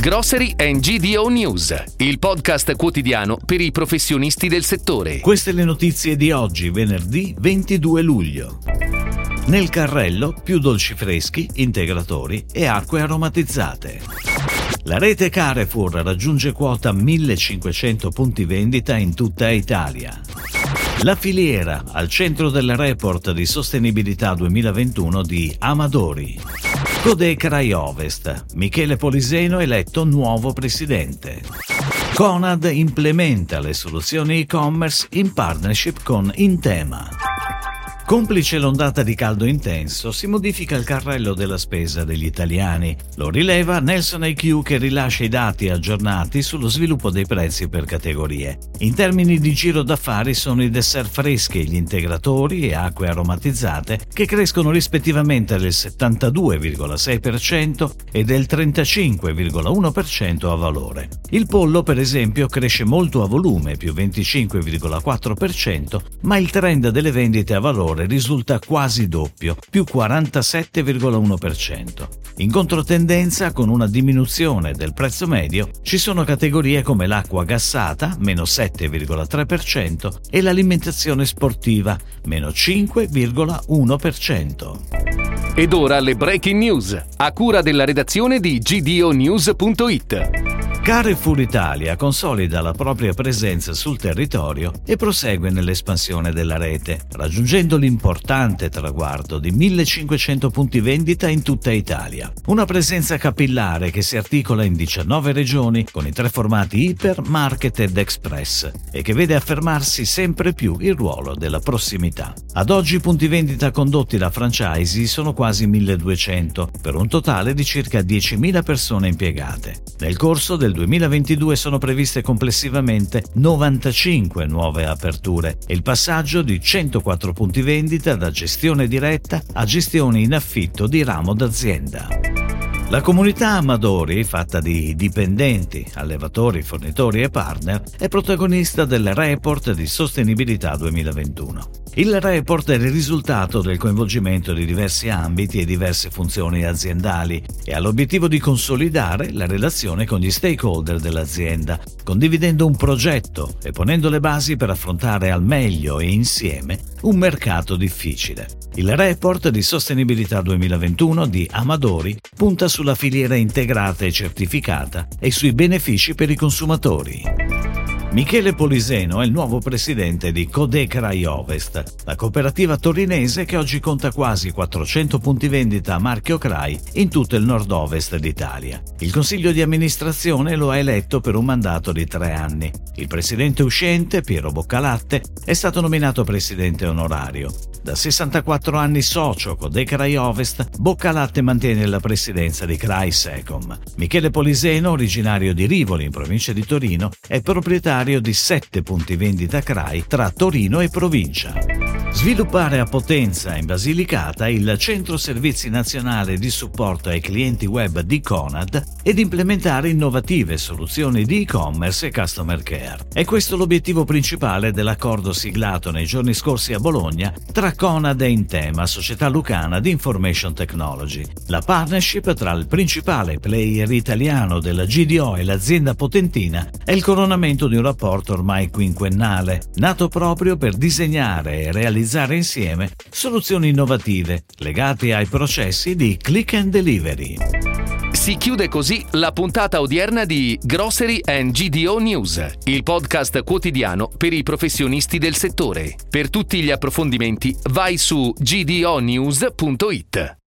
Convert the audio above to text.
Grocery and GDO News, il podcast quotidiano per i professionisti del settore. Queste le notizie di oggi, venerdì 22 luglio. Nel carrello più dolci freschi, integratori e acque aromatizzate. La rete Carrefour raggiunge quota 1500 punti vendita in tutta Italia. La filiera al centro del report di sostenibilità 2021 di Amadori. Codecrai Ovest. Michele Poliseno eletto nuovo presidente. Conad implementa le soluzioni e-commerce in partnership con Intema. Complice l'ondata di caldo intenso, si modifica il carrello della spesa degli italiani. Lo rileva Nelson IQ che rilascia i dati aggiornati sullo sviluppo dei prezzi per categorie. In termini di giro d'affari sono i dessert freschi, gli integratori e acque aromatizzate che crescono rispettivamente del 72,6% e del 35,1% a valore. Il pollo, per esempio, cresce molto a volume, più 25,4%, ma il trend delle vendite a valore valore risulta quasi doppio, più 47,1%. In controtendenza, con una diminuzione del prezzo medio, ci sono categorie come l'acqua gassata, meno 7,3%, e l'alimentazione sportiva, meno 5,1%. Ed ora le breaking news, a cura della redazione di gdonews.it. Carrefour Italia consolida la propria presenza sul territorio e prosegue nell'espansione della rete, raggiungendo l'importante traguardo di 1500 punti vendita in tutta Italia. Una presenza capillare che si articola in 19 regioni con i tre formati Iper, Market ed Express e che vede affermarsi sempre più il ruolo della prossimità. Ad oggi i punti vendita condotti da franchise sono quasi 1200, per un totale di circa 10.000 persone impiegate. Nel corso del 2022 sono previste complessivamente 95 nuove aperture e il passaggio di 104 punti vendita da gestione diretta a gestione in affitto di ramo d'azienda. La comunità Amadori, fatta di dipendenti, allevatori, fornitori e partner, è protagonista del report di sostenibilità 2021. Il report è il risultato del coinvolgimento di diversi ambiti e diverse funzioni aziendali e ha l'obiettivo di consolidare la relazione con gli stakeholder dell'azienda, condividendo un progetto e ponendo le basi per affrontare al meglio e insieme un mercato difficile. Il report di sostenibilità 2021 di Amadori punta sulla filiera integrata e certificata e sui benefici per i consumatori. Michele Poliseno è il nuovo presidente di Codecrai Ovest, la cooperativa torinese che oggi conta quasi 400 punti vendita a marchio CRAI in tutto il nord-ovest d'Italia. Il consiglio di amministrazione lo ha eletto per un mandato di tre anni. Il presidente uscente, Piero Boccalatte, è stato nominato presidente onorario. Da 64 anni socio con Decrai Ovest, Boccalatte mantiene la presidenza di Crai Secom. Michele Poliseno, originario di Rivoli in provincia di Torino, è proprietario di 7 punti vendita Crai tra Torino e provincia. Sviluppare a Potenza in Basilicata il Centro Servizi Nazionale di Supporto ai clienti web di Conad ed implementare innovative soluzioni di e-commerce e customer care. È questo l'obiettivo principale dell'accordo siglato nei giorni scorsi a Bologna tra Conad e Intema, società lucana di Information Technology. La partnership tra il principale player italiano della GDO e l'azienda potentina è il coronamento di un rapporto ormai quinquennale, nato proprio per disegnare e realizzare realizzare insieme soluzioni innovative legate ai processi di click and delivery. Si chiude così la puntata odierna di Grocery and GDO News, il podcast quotidiano per i professionisti del settore. Per tutti gli approfondimenti vai su gdonews.it.